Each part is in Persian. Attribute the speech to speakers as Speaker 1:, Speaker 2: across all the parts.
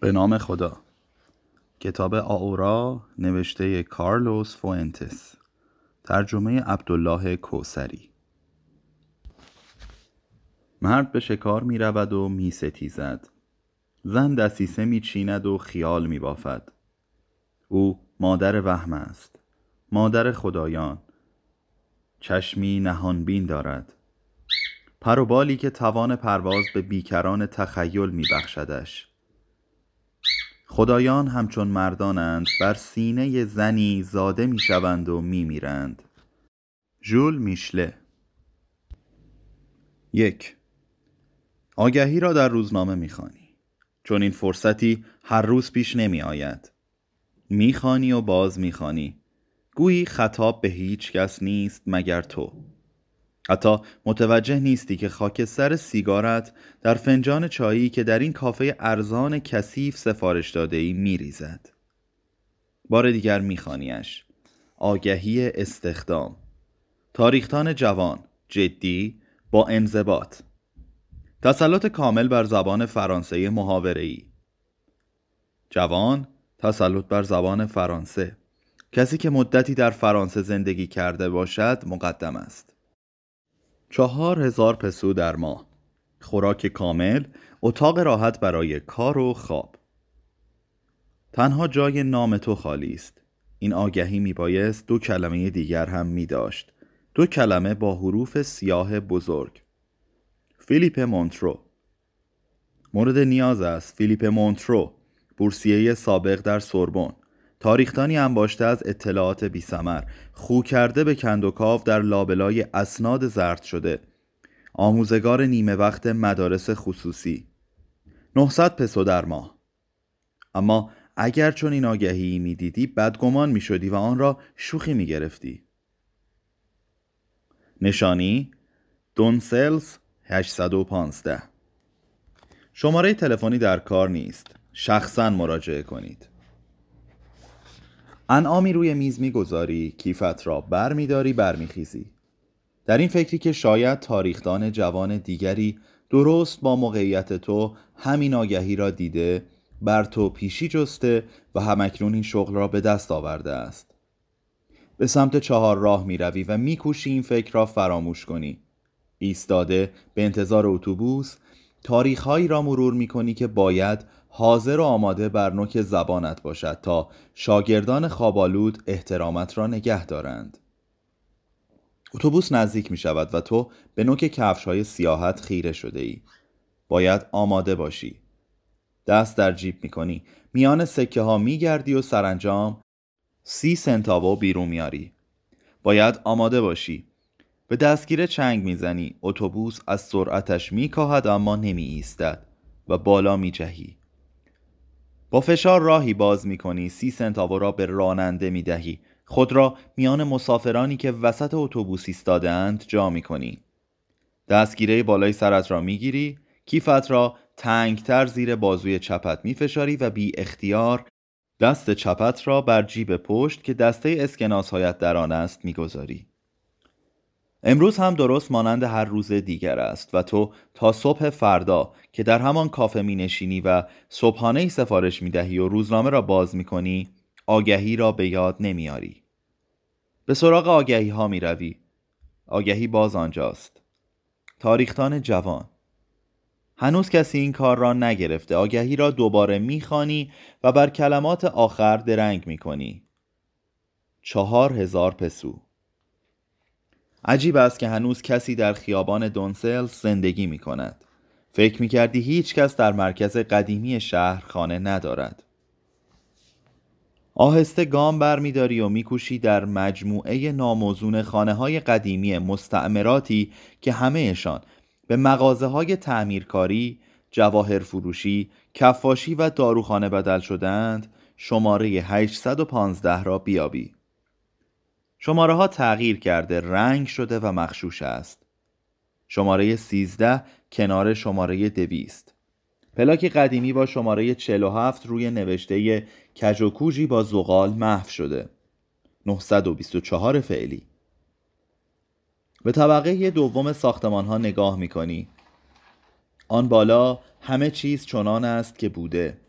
Speaker 1: به نام خدا. کتاب آورا نوشته کارلوس فوئنتس. ترجمه عبدالله کوسری مرد به شکار می رود و می ستیزد. زن دسیسه می چیند و خیال می بافد. او مادر وهم است. مادر خدایان. چشمی نهانبین دارد. پر و بالی که توان پرواز به بیکران تخیل می بخشدش. خدایان همچون مردانند بر سینه زنی زاده می شوند و می میرند ژول میشله. یک آگهی را در روزنامه می‌خوانی. چون این فرصتی هر روز پیش نمی آید می‌خوانی و باز می‌خوانی. گویی خطاب به هیچ کس نیست مگر تو. حتی متوجه نیستی که خاکستر سیگارت در فنجان چایی که در این کافه ارزان کثیف سفارش داده ای می ریزد. بار دیگر میخوانیش. آگهی استخدام. تاریختان جوان. جدی. با انضباط. تسلط کامل بر زبان فرانسه محاوره ای جوان تسلط بر زبان فرانسه. کسی که مدتی در فرانسه زندگی کرده باشد مقدم است. چهار هزار پسو در ماه. خوراک کامل اتاق راحت برای کار و خواب. تنها جای نام تو خالی است. این آگهی می بایست دو کلمه دیگر هم می داشت دو کلمه با حروف سیاه بزرگ. فیلیپ مونترو. مورد نیاز است فیلیپ مونترو بورسیه سابق در سوربن. تاریختانی انباشته از اطلاعات بیسمر خو کرده به کندوکاو در لابلای اسناد زرد شده. آموزگار نیمه وقت مدارس خصوصی. 900 پسو در ماه. اما اگر چون این آگهی می‌دیدی بدگمان می شدی و آن را شوخی می گرفتی نشانی دونسلز 815 شماره تلفنی در کار نیست. شخصا مراجعه کنید. انعامی روی میز می‌گذاری کیفت را بر میداری برمیخیزی. در این فکری که شاید تاریخدان جوان دیگری درست با موقعیت تو همین آگهی را دیده بر تو پیشی جسته و همکنون این شغل را به دست آورده است. به سمت چهار راه می روی و میکوشی این فکر را فراموش کنی. ایستاده به انتظار اتوبوس تاریخهایی را مرور می کنی که باید حاضر و آماده بر نوک زبانت باشد تا شاگردان خوابالود احترامت را نگه دارند. اتوبوس نزدیک می شود و تو به نوک کفش های سیاحت خیره شده ای باید آماده باشی. دست در جیب می کنی میان سکه ها می گردی و سرانجام سی سنتاوو بیرون میاری باید آماده باشی. به دستگیره چنگ می‌زنی اتوبوس از سرعتش میکاهد اما نمی ایستد و بالا می جهی با فشار راهی باز می کنی سی سنتاو را به راننده می دهی خود را میان مسافرانی که وسط اتوبوس ایستاده اند جا می کنی دستگیره بالای سرت را می گیری کیفت را تنگتر زیر بازوی چپت می فشاری و بی اختیار دست چپت را بر جیب پشت که دسته اسکناسهایت در آن است می‌گذاری. امروز هم درست مانند هر روز دیگر است و تو تا صبح فردا که در همان کافه می نشینی و صبحانه ای سفارش می دهی و روزنامه را باز می کنی آگهی را به یاد نمیاری. به سراغ آگهی ها می روی. آگهی باز آنجاست. تاریختان جوان هنوز کسی این کار را نگرفته آگهی را دوباره می‌خوانی و بر کلمات آخر درنگ می‌کنی چهار هزار پسو عجیب است که هنوز کسی در خیابان دونسل زندگی می کند فکر می کردی هیچ کس در مرکز قدیمی شهر خانه ندارد آهسته گام برمیداری و میکوشی در مجموعه ناموزون خانه های قدیمی مستعمراتی که همهشان به مغازه های تعمیرکاری، جواهر فروشی، کفاشی و داروخانه بدل شدند شماره 815 را بیابی. شماره ها تغییر کرده رنگ شده و مخشوش است. شماره 13 کنار شماره 200. پلاک قدیمی با شماره 47 روی نوشته کجوکوژی با زغال محو شده. 924 فعلی. به طبقه دوم ساختمان ها نگاه می کنی. آن بالا همه چیز چنان است که بوده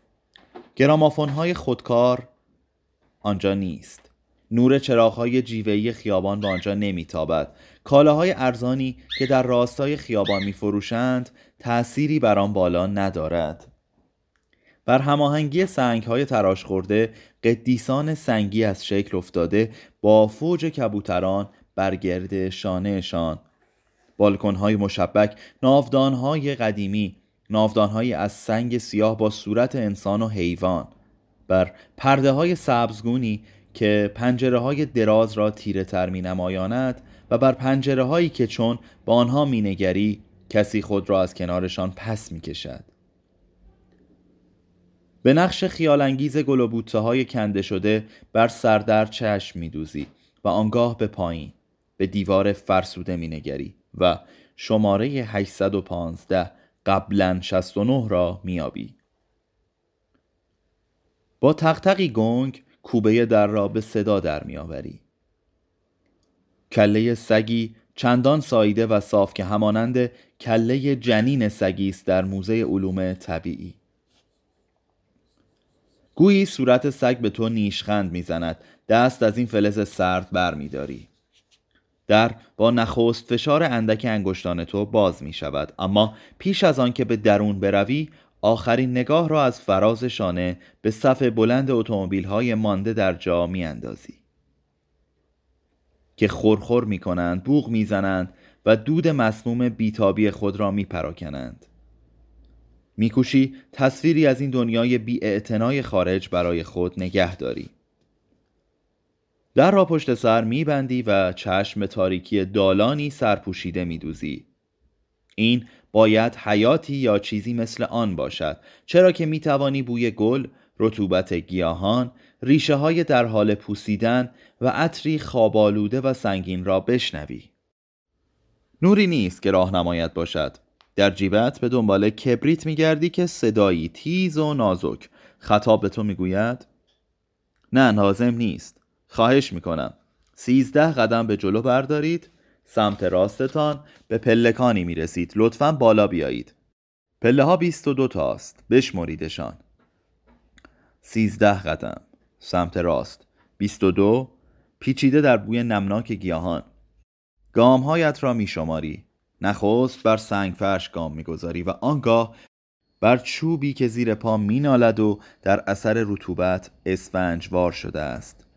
Speaker 1: گرامافون های خودکار آنجا نیست نور چراغهای جیوهی خیابان به آنجا نمیتابد. کالاهای ارزانی که در راستای خیابان میفروشند تأثیری بر آن بالا ندارد. بر هماهنگی سنگ های تراش خورده قدیسان سنگی از شکل افتاده با فوج کبوتران بر گرد شانهشان. بالکن های مشبک ناودان های قدیمی ناودان های از سنگ سیاه با صورت انسان و حیوان. بر پرده های سبزگونی که پنجره های دراز را تیره تر می نمایاند و بر پنجره هایی که چون با آنها مینگری کسی خود را از کنارشان پس می کشد. به نقش خیالانگیز گل و های کنده شده بر سردر چشم می دوزی و آنگاه به پایین به دیوار فرسوده می نگری و شماره 815 قبلا 69 را میابی با تختقی گنگ کوبه در را به صدا در میآوری کله سگی چندان سایده و صاف که همانند کله جنین سگی است در موزه علوم طبیعی. گویی صورت سگ به تو نیشخند می‌زند دست از این فلز سرد بر میداری در با نخست فشار اندک انگشتان تو باز می شود. اما پیش از آن که به درون بروی آخرین نگاه را از فراز شانه به صف بلند اتومبیل های مانده در جا می اندازی. که خورخور می کنند، بوغ می زنند و دود مسموم بیتابی خود را می پراکنند. میکوشی تصویری از این دنیای بی خارج برای خود نگه داری. در را پشت سر میبندی و چشم تاریکی دالانی سرپوشیده میدوزی این باید حیاتی یا چیزی مثل آن باشد. چرا که می‌توانی بوی گل، رطوبت گیاهان، ریشه های در حال پوسیدن و عطری خوابالوده و سنگین را بشنوی. نوری نیست که راهنمایت باشد. در جیبت به دنبال کبریت میگردی که صدایی تیز و نازک. خطاب به تو می‌گوید نه لازم نیست. خواهش می‌کنم. سیزده قدم به جلو بردارید. سمت راستتان به پلکانی می‌رسید. لطفا بالا بیایید. پله ها بیست و دو تاست. بشمریدشان. سیزده قدم. سمت راست. بیست و دو. پیچیده در بوی نمناک گیاهان. گامهایت را میشماری. نخست بر سنگ فرش گام می‌گذاری و آنگاه بر چوبی که زیر پا مینالد و در اثر رطوبت اسفنجوار شده است.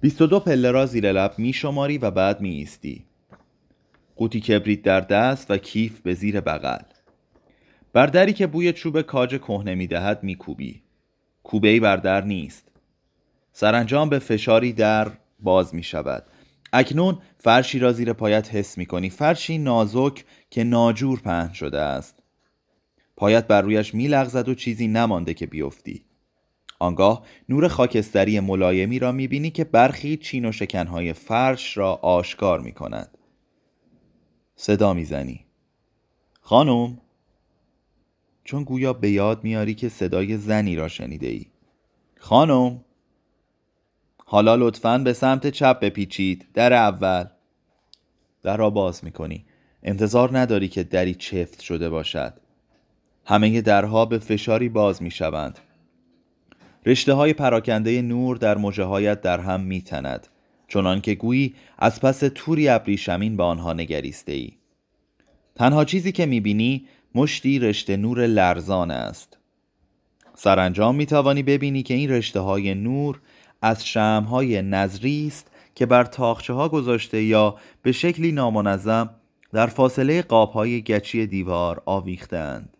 Speaker 1: 22 پله را زیر لب می شماری و بعد می ایستی. قوطی کبریت در دست و کیف به زیر بغل. بر دری که بوی چوب کاج کهنه می دهد می کوبی. کوبه بر در نیست. سرانجام به فشاری در باز می شود. اکنون فرشی را زیر پایت حس می کنی. فرشی نازک که ناجور پهن شده است. پایت بر رویش می لغزد و چیزی نمانده که بیفتی. آنگاه نور خاکستری ملایمی را می‌بینی که برخی چین و شکنهای فرش را آشکار می کند صدا می‌زنی. خانم چون گویا به یاد میاری که صدای زنی را شنیده ای خانم حالا لطفا به سمت چپ بپیچید. در اول. در را باز می‌کنی. انتظار نداری که دری چفت شده باشد. همه درها به فشاری باز می‌شوند. رشته های پراکنده نور در مجه هایت در هم می تند چنان که گویی از پس توری ابریشمین به آنها نگریسته ای. تنها چیزی که می بینی مشتی رشته نور لرزان است سرانجام می توانی ببینی که این رشته های نور از شم های نظری است که بر تاخچه ها گذاشته یا به شکلی نامنظم در فاصله قاب های گچی دیوار آویختند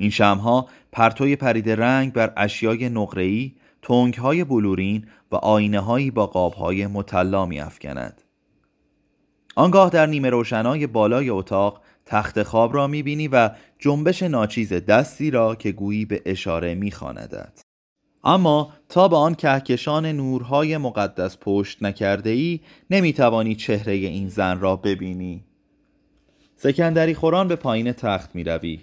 Speaker 1: این شمها پرتوی پرید رنگ بر اشیای نقره‌ای، های بلورین و آینه هایی با قابهای مطلا می افکند. آنگاه در نیمه روشنای بالای اتاق تخت خواب را می بینی و جنبش ناچیز دستی را که گویی به اشاره می خاندد. اما تا به آن کهکشان نورهای مقدس پشت نکرده ای نمی توانی چهره این زن را ببینی. سکندری خوران به پایین تخت می روی.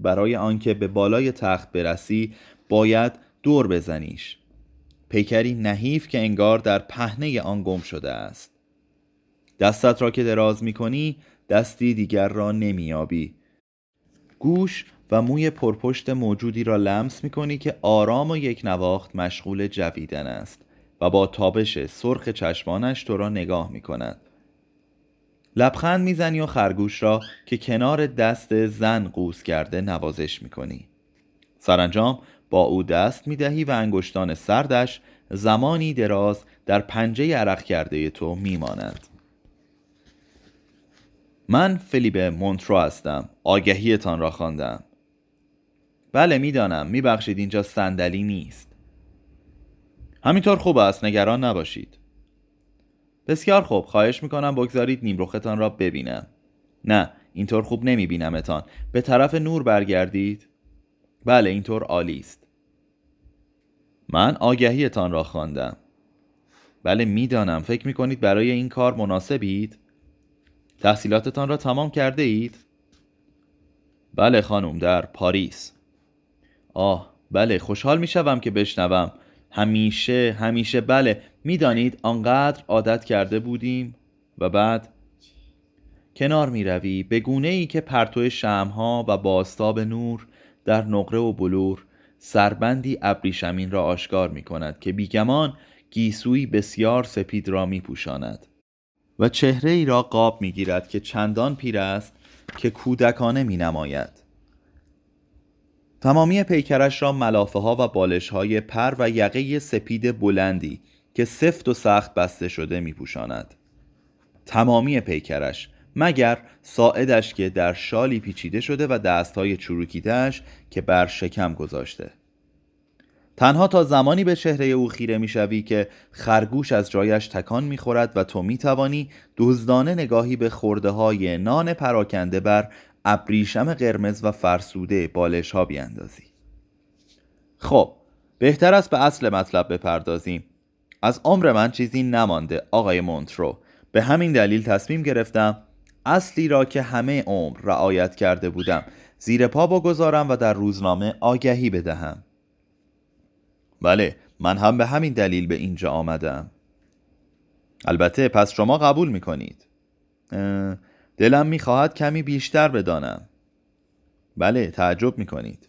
Speaker 1: برای آنکه به بالای تخت برسی باید دور بزنیش. پیکری نحیف که انگار در پهنه آن گم شده است. دستت را که دراز می کنی دستی دیگر را نمیابی گوش و موی پرپشت موجودی را لمس می کنی که آرام و یک نواخت مشغول جویدن است و با تابش سرخ چشمانش تو را نگاه می کند لبخند می‌زنی و خرگوش را که کنار دست زن قوس کرده نوازش می‌کنی. سرانجام با او دست می‌دهی و انگشتان سردش زمانی دراز در پنجه عرق کرده تو میماند من فلیپ مونترو هستم. آگهیتان را خواندم. بله می‌دانم. میبخشید اینجا صندلی نیست. همینطور خوب است نگران نباشید. بسیار خوب خواهش می‌کنم بگذارید نیمروختان را ببینم. نه اینطور خوب نمیبینمتان. به طرف نور برگردید. بله اینطور عالی است. من آگهیتان را خواندم. بله می‌دانم. فکر می‌کنید برای این کار مناسبید؟ تحصیلاتتان را تمام کرده اید بله خانم در پاریس. آه بله خوشحال می‌شوم که بشنوم. همیشه همیشه. بله می‌دانید آنقدر عادت کرده بودیم و بعد کنار می روی به گونه ای که پرتو شمها و باستاب نور در نقره و بلور سربندی ابریشمین را آشکار می کند که بیگمان گیسوی بسیار سپید را می پوشاند و چهره ای را قاب می گیرد که چندان پیر است که کودکانه می نماید تمامی پیکرش را ملافه ها و بالش های پر و یقه سپید بلندی که سفت و سخت بسته شده می پوشاند. تمامی پیکرش مگر ساعدش که در شالی پیچیده شده و دستهای چروکیدهش که بر شکم گذاشته تنها تا زمانی به چهره او خیره می‌شوی که خرگوش از جایش تکان می‌خورد و تو می‌توانی دزدانه نگاهی به خورده های نان پراکنده بر ابریشم قرمز و فرسوده بالش ها بیاندازی. خب بهتر است به اصل مطلب بپردازیم. از عمر من چیزی نمانده آقای مونترو. به همین دلیل تصمیم گرفتم اصلی را که همه عمر رعایت کرده بودم زیر پا بگذارم و در روزنامه آگهی بدهم. بله من هم به همین دلیل به اینجا آمدم. البته پس شما قبول می‌کنید. دلم می‌خواهد کمی بیشتر بدانم. بله تعجب می‌کنید.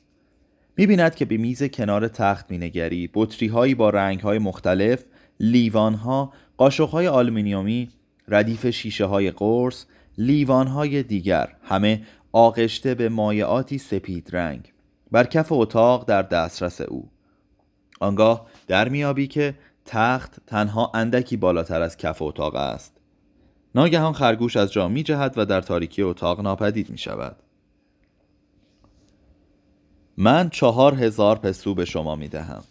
Speaker 1: می‌بیند که به میز کنار تخت می‌نگری بطری هایی با رنگ های مختلف لیوان ها قاشق های آلومینیومی ردیف شیشه های قرص لیوان های دیگر همه آغشته به مایعاتی سپید رنگ. بر کف اتاق در دسترس او. آنگاه در می‌یابی که تخت تنها اندکی بالاتر از کف اتاق است. ناگهان خرگوش از جا می جهد و در تاریکی اتاق ناپدید می شود من چهار هزار پسو به شما می دهم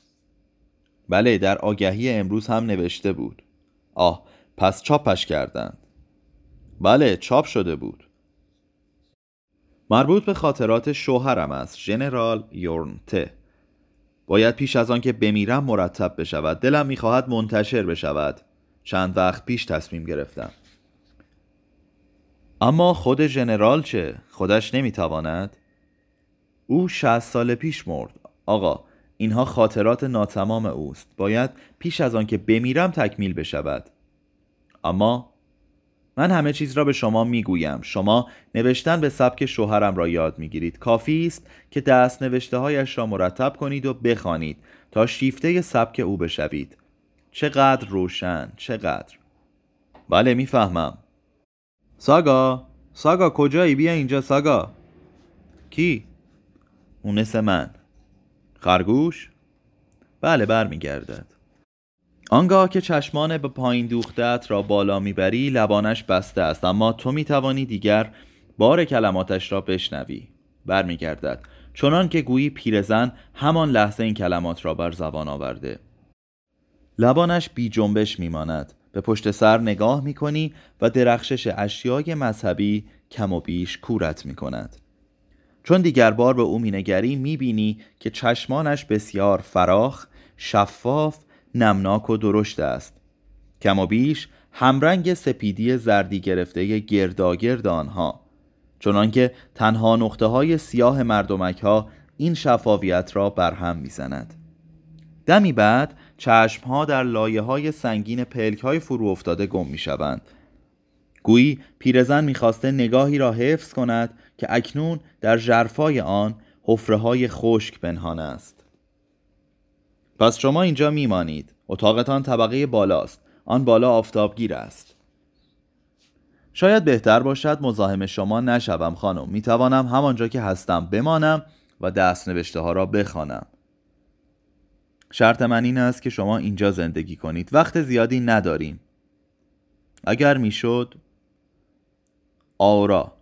Speaker 1: بله در آگهی امروز هم نوشته بود. آه پس چاپش کردند. بله چاپ شده بود. مربوط به خاطرات شوهرم است ژنرال یورنته. باید پیش از آن که بمیرم مرتب بشود. دلم می‌خواهد منتشر بشود. چند وقت پیش تصمیم گرفتم. اما خود ژنرال چه؟ خودش نمی‌تواند؟ او شهست سال پیش مرد. آقا اینها خاطرات ناتمام اوست. باید پیش از آن که بمیرم تکمیل بشود. اما من همه چیز را به شما می‌گویم. شما نوشتن به سبک شوهرم را یاد می‌گیرید. کافی است که دست نوشته هایش را مرتب کنید و بخوانید تا شیفته سبک او بشوید. چقدر روشن چقدر. بله می‌فهمم. ساگا ساگا کجایی؟ بیا اینجا ساگا. کی؟ اونس من. خرگوش؟ بله برمیگردد. آنگاه که چشمان به پایین دوختت را بالا می‌بری لبانش بسته است. اما تو می‌توانی دیگر بار کلماتش را بشنوی. برمیگردد. چنان که گویی پیرزن همان لحظه این کلمات را بر زبان آورده. لبانش بی جنبش میماند. به پشت سر نگاه می‌کنی و درخشش اشیای مذهبی کم و بیش کورت می‌کند. چون دیگر بار به او مینگری می‌بینی که چشمانش بسیار فراخ شفاف نمناک و درشت است. کم و بیش همرنگ سپیدی زردی گرفته گرداگرد آنها. چنانکه تنها نقطه های سیاه مردمک ها این شفافیت را برهم می‌زند. دمی بعد چشم ها در لایه های سنگین پلک های فرو افتاده گم می شوند گویی پیرزن می‌خواسته نگاهی را حفظ کند که اکنون در جرفای آن حفره های خشک پنهان است. پس شما اینجا میمانید. اتاقتان طبقه بالاست. آن بالا آفتابگیر است. شاید بهتر باشد مزاحم شما نشوم خانم. می‌توانم همانجا که هستم بمانم و دست نوشته ها را بخوانم. شرط من این است که شما اینجا زندگی کنید. وقت زیادی نداریم. اگر می‌شد آورا.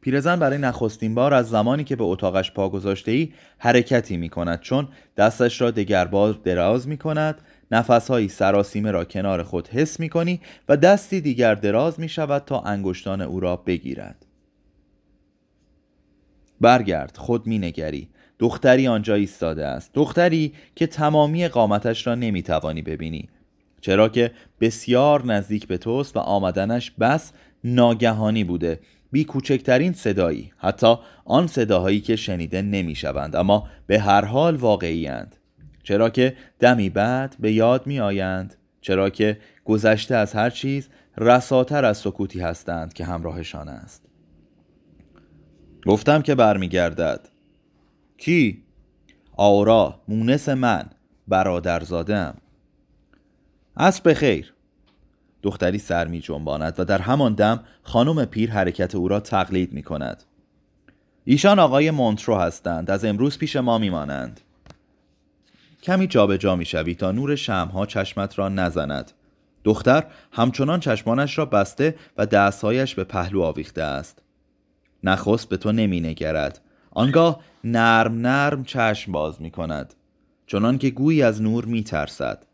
Speaker 1: پیرزن برای نخستین بار از زمانی که به اتاقش پا گذاشته ای حرکتی می کند چون دستش را دگربار دراز می کند نفسهایی سراسیمه را کنار خود حس می کنی و دستی دیگر دراز می شود تا انگشتان او را بگیرد. برگرد خود می نگری دختری آنجا ایستاده است. دختری که تمامی قامتش را نمی توانی ببینی. چرا که بسیار نزدیک به توست و آمدنش بس ناگهانی بوده. بی کوچکترین صدایی. حتی آن صداهایی که شنیده نمی شوند اما به هر حال واقعی اند. چرا که دمی بعد به یاد می آیند چرا که گذشته از هر چیز رساتر از سکوتی هستند که همراهشان است. گفتم که برمیگردد. کی؟ آورا مونس من برادرزادم. عصر خیر. دختری سر می جنباند و در همان دم خانم پیر حرکت او را تقلید می کند. ایشان آقای مونترو هستند از امروز پیش ما می مانند. کمی جابجا می شوی تا نور شمها چشمت را نزند. دختر همچنان چشمانش را بسته و دستهایش به پهلو آویخته است. نخست به تو نمی نگرد. آنگاه نرم نرم چشم باز می کند چنان که گویی از نور می ترسد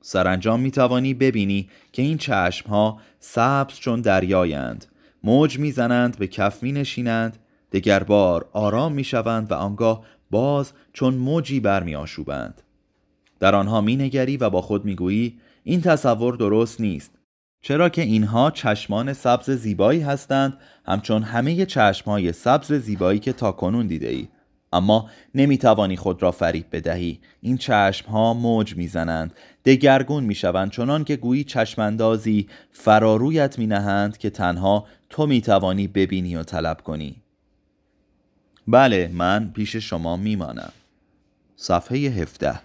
Speaker 1: سرانجام می توانی ببینی که این چشم ها سبز چون دریایند موج می‌زنند به کف می نشینند دگر بار آرام می شوند و آنگاه باز چون موجی برمی آشوبند در آنها می نگری و با خود می گویی این تصور درست نیست. چرا که اینها چشمان سبز زیبایی هستند همچون همه چشمهای سبز زیبایی که تا کنون دیده ای اما نمی‌توانی خود را فریب بدهی. این چشم ها موج می‌زنند. دگرگون می‌شوند. چنان که گویی چشماندازی فرارویت مینهند که تنها تو می‌توانی ببینی و طلب کنی. بله من پیش شما میمانم. صفحه 17